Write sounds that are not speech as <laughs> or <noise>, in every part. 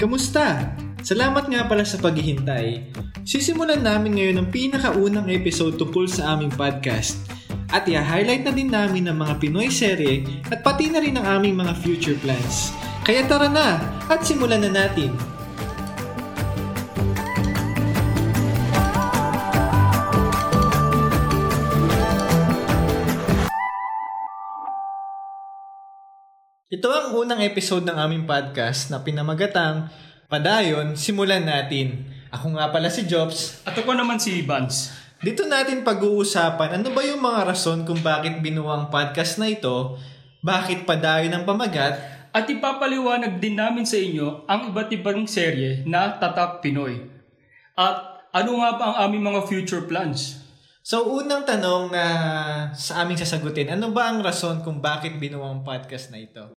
Kamusta? Salamat nga pala sa paghihintay. Sisimulan namin ngayon ang pinakaunang episode tungkol sa aming podcast. At i-highlight na din namin ang mga Pinoy serye at pati na rin ang aming mga future plans. Kaya tara na at simulan na natin. Ito ang unang episode ng aming podcast na pinamagatang Padayon, simulan natin. Ako nga pala si Jobs. At ako naman si Vance. Dito natin pag-uusapan ano ba yung mga rason kung bakit binuwang podcast na ito, bakit padayon ang pamagat, At ipapaliwanag din namin sa inyo ang iba't ibang serye na Tatak Pinoy. At ano nga ba ang aming mga future plans? So, unang tanong na sa aming sasagutin, ano ba ang rason kung bakit binuwang podcast na ito?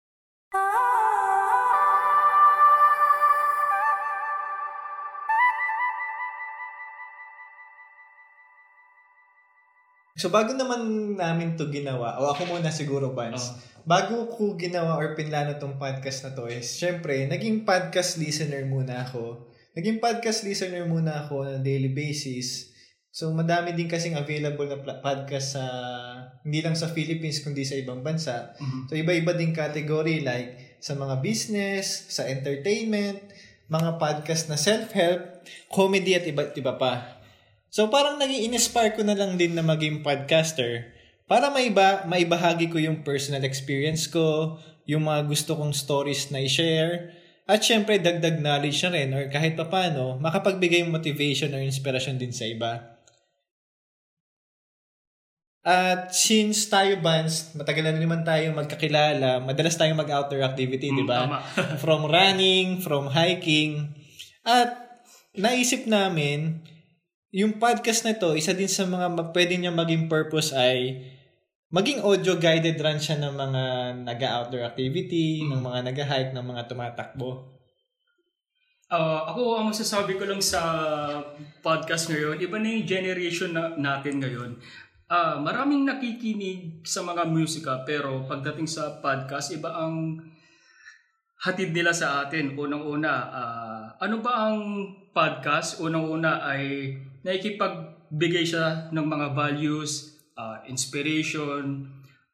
So, bago naman namin to ginawa, o ako muna siguro, Vance, bago ko ginawa or pinlano tong podcast na to is, syempre, naging podcast listener muna ako. Naging podcast listener muna ako on a daily basis. So, madami din kasing available na podcast sa, hindi lang sa Philippines, kundi sa ibang bansa. So, iba-iba din category like sa mga business, sa entertainment, mga podcast na self-help, comedy at iba't iba pa. So, parang naging inspire ko na lang din na maging podcaster para maiba, maibahagi ko yung personal experience ko, yung mga gusto kong stories na i-share, at syempre dagdag knowledge na rin or kahit pa paano, makapagbigay motivation or inspiration din sa iba. At since tayo bands, matagal na naman tayo magkakilala, madalas tayong mag-outdoor activity, di ba? <laughs> from running, from hiking. At naisip namin, yung podcast na to, isa din sa mga pwede niya maging purpose ay maging audio-guided run siya ng mga nag-outdoor activity, ng mga nag-hike, ng mga tumatakbo. Ah, ako, ang masasabi ko lang sa podcast ngayon, iba na yung generation na, natin ngayon. Ah, maraming nakikinig sa mga musika, pero pagdating sa podcast, iba ang hatid nila sa atin. Unang-una, ah, ano ba ang podcast? Unang-una ay nakikipagbigay siya ng mga values, ah, inspiration,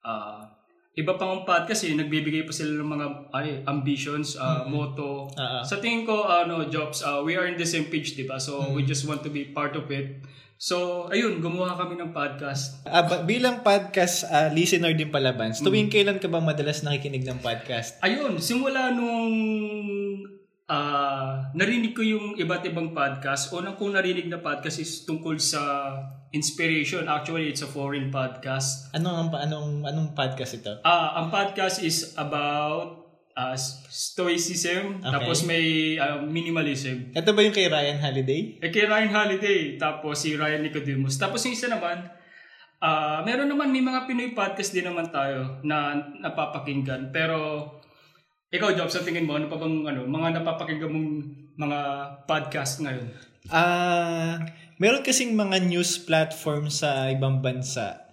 ah, iba pang ang podcast eh, nagbibigay pa sila ng mga ay, ambitions, ah, motto. Ah, ah. Sa tingin ko, ano, Jobs, ah, we are in the same page, di ba? So, we just want to be part of it. So, ayun, gumawa kami ng podcast. Ba- bilang podcast ah, listener din pala, Vance, tuwing kailan ka ba madalas nakikinig ng podcast? Ayun, simula nung ah, narinig ko yung iba't ibang podcast, unang kong narinig na podcast is tungkol sa inspiration. Actually, it's a foreign podcast. Anong, anong, anong podcast ito? Ah, ang podcast is about ah, stoicism, Okay. tapos may ah, minimalism. Ito ba yung kay Ryan Holiday? Eh, kay Ryan Holiday, tapos si Ryan Nicodemus. Tapos yung isa naman, ah meron naman, may mga Pinoy podcast din naman tayo na napapakinggan. Pero, ikaw, Job, sa tingin mo, ano pa bang ano, mga napapakinggan mong mga podcast ngayon? Ah, meron kasing mga news platform sa ibang bansa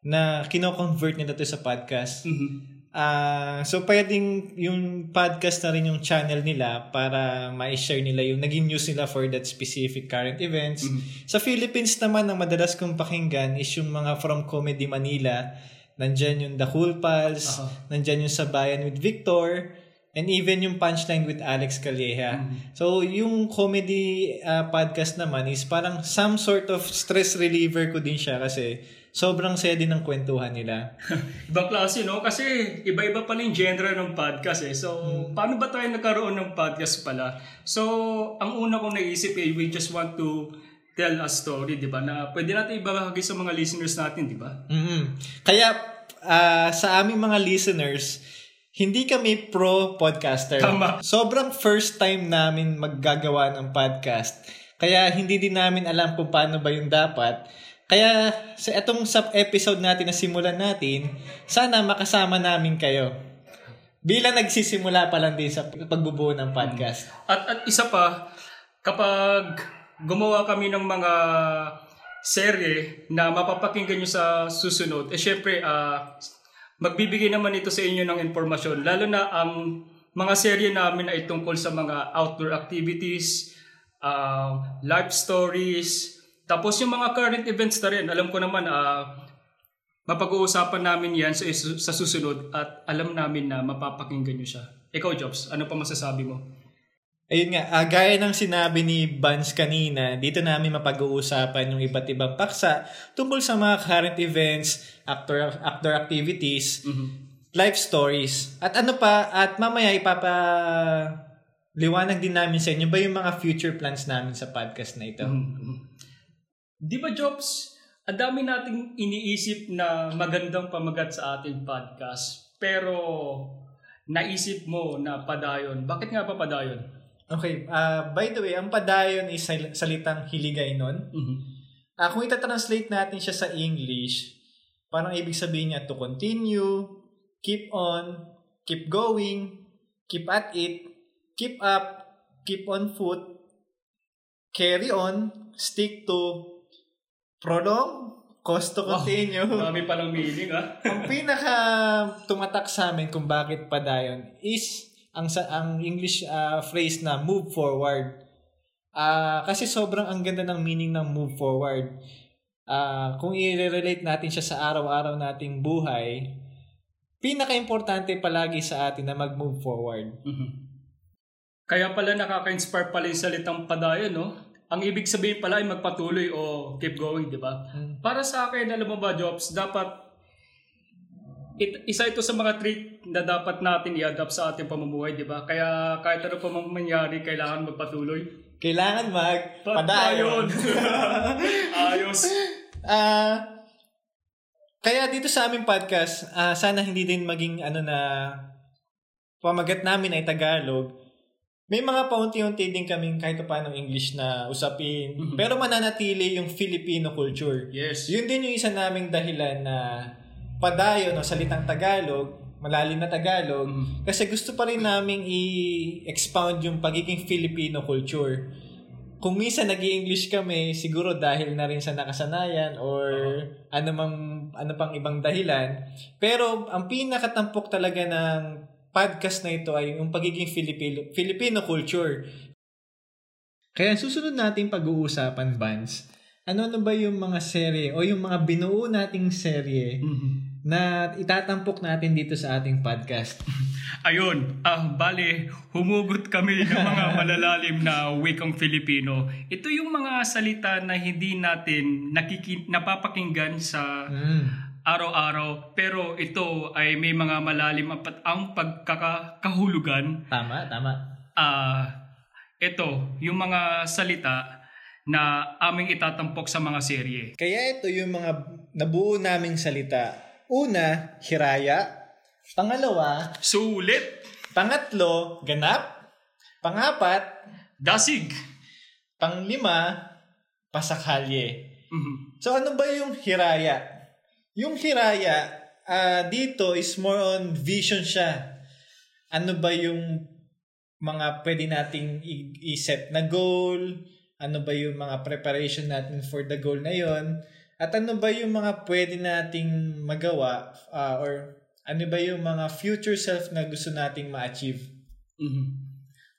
na kino-convert nila to sa podcast. Mhm. Ah, so pwedeng yung podcast na rin yung channel nila para ma-share nila yung naging news nila for that specific current events. Sa Philippines naman, ang madalas kong pakinggan is yung mga from Comedy Manila. Nandyan yung The Cool Pals, nandyan yung Sabayan with Victor, and even yung Punchline with Alex Calleja. So, yung comedy ah, podcast naman is parang some sort of stress reliever ko din siya kasi sobrang saya din ng kwentuhan nila. <laughs> Ibang klase, no? Kasi iba-iba pala yung genre ng podcast eh. So, paano ba tayo nagkaroon ng podcast pala? So, ang una kong naisip eh, we just want to tell a story, di ba? Na pwede natin ibahagi sa mga listeners natin, di ba? mm Kaya ah, sa aming mga listeners, hindi kami pro podcaster. Tama. Sobrang first time namin maggagawa ng podcast. Kaya hindi din namin alam kung paano ba yung dapat. Kaya sa etong sub episode natin na simulan natin, sana makasama namin kayo. Bilang nagsisimula pa lang din sa pagbubuo ng podcast. At, at isa pa, kapag gumawa kami ng mga serye na mapapakinggan nyo sa susunod, eh syempre, ah, magbibigay naman ito sa inyo ng informasyon. Lalo na ang mga serye namin ay tungkol sa mga outdoor activities, uh, life stories, tapos yung mga current events na rin. Alam ko naman, uh, mapag-uusapan namin yan sa, sa susunod at alam namin na mapapakinggan nyo siya. Ikaw, Jobs, ano pa masasabi mo? Ayun nga, uh, gaya ng sinabi ni Vance kanina, dito namin mapag-uusapan yung iba't ibang paksa tungkol sa mga current events, actor, actor activities, mm-hmm. life stories, at ano pa, at mamaya ipapa liwanag din namin sa inyo ba yung mga future plans namin sa podcast na ito. Mm-hmm. Di ba, Jobs, ang dami nating iniisip na magandang pamagat sa ating podcast, pero naisip mo na padayon. Bakit nga pa padayon? Okay, uh, by the way, ang padayon is salitang hiligay nun. Mm-hmm. Uh, kung ita-translate natin siya sa English, parang ibig sabihin niya to continue, keep on, keep going, keep at it, keep up, keep on foot, carry on, stick to, prolong, cause to continue. <laughs> Wow, dami palang meaning ah. ang pinaka tumatak sa amin kung bakit padayon is ang ang English uh, phrase na move forward. Uh, kasi sobrang ang ganda ng meaning ng move forward. Uh, kung i-relate natin siya sa araw-araw nating buhay, pinaka-importante palagi sa atin na mag-move forward. Mm-hmm. Kaya pala nakaka-inspire pala yung salitang padayon, no? Ang ibig sabihin pala ay magpatuloy o keep going, di ba? Mm. Para sa akin, alam mo ba, Jobs, dapat it, isa ito sa mga trait na dapat natin i-adapt sa ating pamumuhay, di ba? Kaya kahit ano pa mangyari, kailangan magpatuloy. Kailangan magpadayon. <laughs> Ayos. Ah, uh, kaya dito sa aming podcast, uh, sana hindi din maging ano na pamagat namin ay Tagalog. May mga paunti-unti din kaming kahit pa paano English na usapin. Mm-hmm. Pero mananatili yung Filipino culture. Yes. Yun din yung isa naming dahilan na padayon o salitang Tagalog, malalim na Tagalog, mm. kasi gusto pa rin naming i-expound yung pagiging Filipino culture. Kung minsan nag english kami, siguro dahil na rin sa nakasanayan or uh-huh. ano, mang, ano pang ibang dahilan. Pero ang pinakatampok talaga ng podcast na ito ay yung pagiging Filipino, Filipino culture. Kaya susunod natin pag-uusapan, Vance, ano-ano ba yung mga serye o yung mga binuo nating serye mm-hmm na itatampok natin dito sa ating podcast. <laughs> Ayun, ah, bale, humugot kami ng mga <laughs> malalalim na wikang Filipino. Ito yung mga salita na hindi natin nakiki- napapakinggan sa mm. araw-araw, pero ito ay may mga malalim at ang pagkakahulugan. Tama, tama. Ah, ito, yung mga salita na aming itatampok sa mga serye. Kaya ito yung mga nabuo naming salita Una, hiraya. Pangalawa, sulit. Pangatlo, ganap. Pangapat, dasig. Panglima, pasakalye. Mm-hmm. So ano ba yung hiraya? Yung hiraya, uh, dito is more on vision siya. Ano ba yung mga pwede nating i-set na goal? Ano ba yung mga preparation natin for the goal na yon? At ano ba yung mga pwede nating magawa uh, or ano ba yung mga future self na gusto nating ma-achieve? Mm-hmm.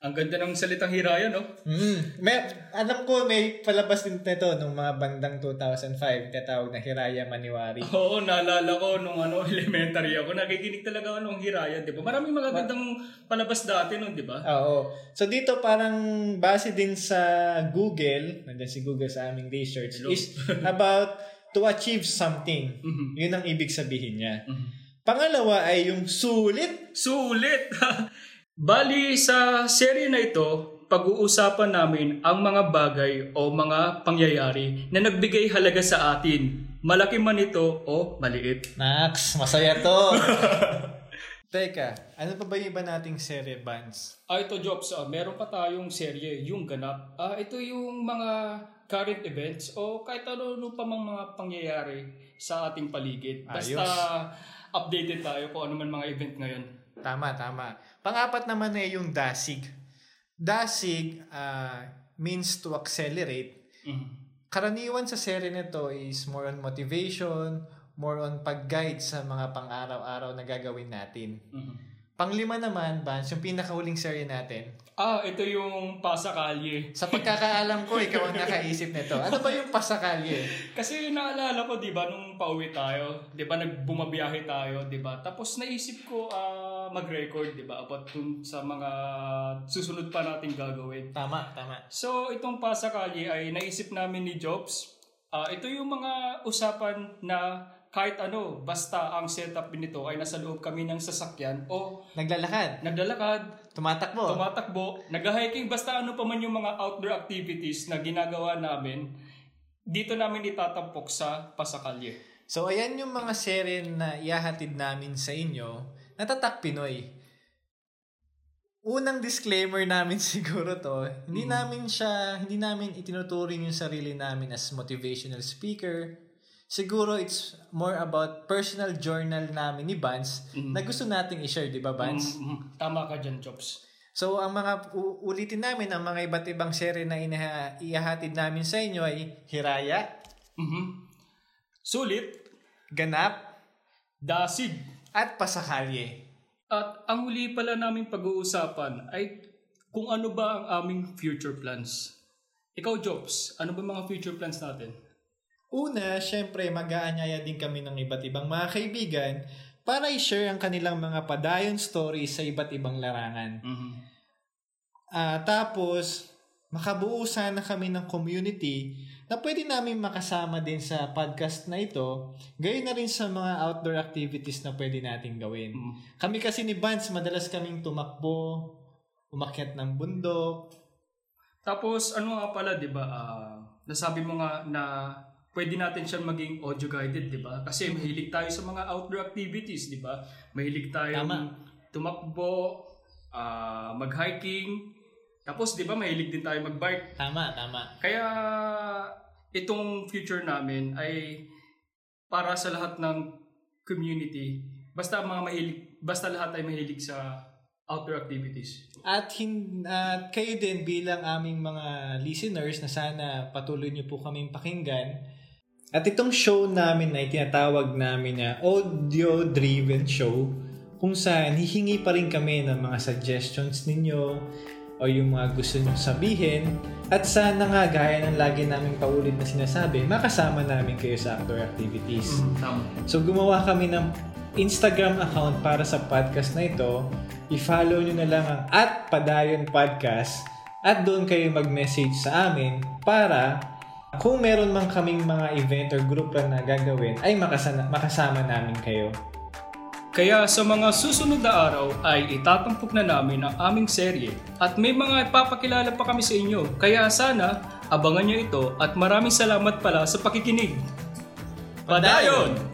Ang ganda ng salitang hiraya, no? Mm. May, alam ko may palabas din nito nung mga bandang 2005, tatawag na Hiraya Maniwari. Oo, naalala ko nung ano, <laughs> elementary ako. Nakikinig talaga ako nung Hiraya, di ba? Maraming magagandang palabas dati nun, di ba? Oo. So dito parang base din sa Google, nandiyan si Google sa aming research, Hello. is about to achieve something. Mm-hmm. Yun ang ibig sabihin niya. Mm-hmm. Pangalawa ay yung sulit. Sulit! <laughs> Bali, sa serye na ito, pag-uusapan namin ang mga bagay o mga pangyayari na nagbigay halaga sa atin. Malaki man ito o maliit. Max, masaya to. <laughs> Teka, ano pa ba yung iba nating serye, Vance? Ah, ito, Jobs. Ah, meron pa tayong serye, yung ganap. Ah, ito yung mga current events o kahit ano, ano pa mga pangyayari sa ating paligid. Basta Ayos. updated tayo kung ano man mga event ngayon. Tama, tama. Pangapat naman ay yung DASIG. DASIG uh, means to accelerate. Mm-hmm. Karaniwan sa serye nito is more on motivation, more on pag-guide sa mga pang-araw-araw na gagawin natin. Mm-hmm. Panglima naman, Vance, yung pinakahuling serye natin. Ah, ito yung Pasakalye. Sa pagkakaalam ko, ikaw ang nakaisip nito. Ano ba yung Pasakalye? <laughs> Kasi naalala ko, di ba, nung pauwi tayo, di ba, nagbumabiyahe tayo, di ba? Tapos naisip ko uh, mag-record, di ba, about dun sa mga susunod pa nating gagawin. Tama, tama. So, itong Pasakalye ay naisip namin ni Jobs. Uh, ito yung mga usapan na kahit ano, basta ang setup nito ay nasa loob kami ng sasakyan o naglalakad, naglalakad, tumatakbo, tumatakbo, nag-hiking, basta ano pa man yung mga outdoor activities na ginagawa namin, dito namin itatampok sa Pasakalye. So ayan yung mga serye na ihahatid namin sa inyo na Tatak Pinoy. Unang disclaimer namin <laughs> siguro to, hindi mm. namin siya, hindi namin itinuturing yung sarili namin as motivational speaker, siguro it's more about personal journal namin ni Vance mm-hmm. na gusto nating i-share, di ba Vance? Mm-hmm. Tama ka dyan, Chops. So, ang mga u- ulitin namin, ang mga iba't ibang serye na inaha, ihahatid namin sa inyo ay Hiraya, mm-hmm. Sulit, Ganap, Dasig, at Pasakalye. At ang huli pala namin pag-uusapan ay kung ano ba ang aming future plans. Ikaw, Jobs, ano ba mga future plans natin? Una, syempre mag-aanyaya din kami ng iba't ibang mga kaibigan para i-share ang kanilang mga padayon stories sa iba't ibang larangan. Mm-hmm. Uh, tapos, makabuo sana kami ng community na pwede namin makasama din sa podcast na ito, gayon na rin sa mga outdoor activities na pwede nating gawin. Mm-hmm. Kami kasi ni Vance, madalas kaming tumakbo, umakyat ng bundok. Tapos, ano nga pala, di ba, uh, nasabi mo nga na pwede natin siyang maging audio guided, 'di ba? Kasi mahilig tayo sa mga outdoor activities, 'di ba? Mahilig tayo tumakbo, uh, mag-hiking. Tapos 'di ba mahilig din tayo mag-bike. Tama, tama. Kaya itong future namin ay para sa lahat ng community. Basta mga mahilig, basta lahat ay mahilig sa outdoor activities. At, hin, at kayo din bilang aming mga listeners na sana patuloy niyo po kaming pakinggan at itong show namin ay tinatawag namin na audio-driven show kung saan hihingi pa rin kami ng mga suggestions ninyo o yung mga gusto nyo sabihin at sana nga gaya ng lagi namin paulit na sinasabi, makasama namin kayo sa outdoor activities. Mm, so gumawa kami ng Instagram account para sa podcast na ito. I-follow nyo na lang ang at Padayon Podcast at doon kayo mag-message sa amin para kung meron man kaming mga event or group na gagawin, ay makasana, makasama namin kayo. Kaya sa mga susunod na araw ay itatampok na namin ang aming serye at may mga ipapakilala pa kami sa inyo. Kaya sana abangan nyo ito at maraming salamat pala sa pakikinig. Padayon!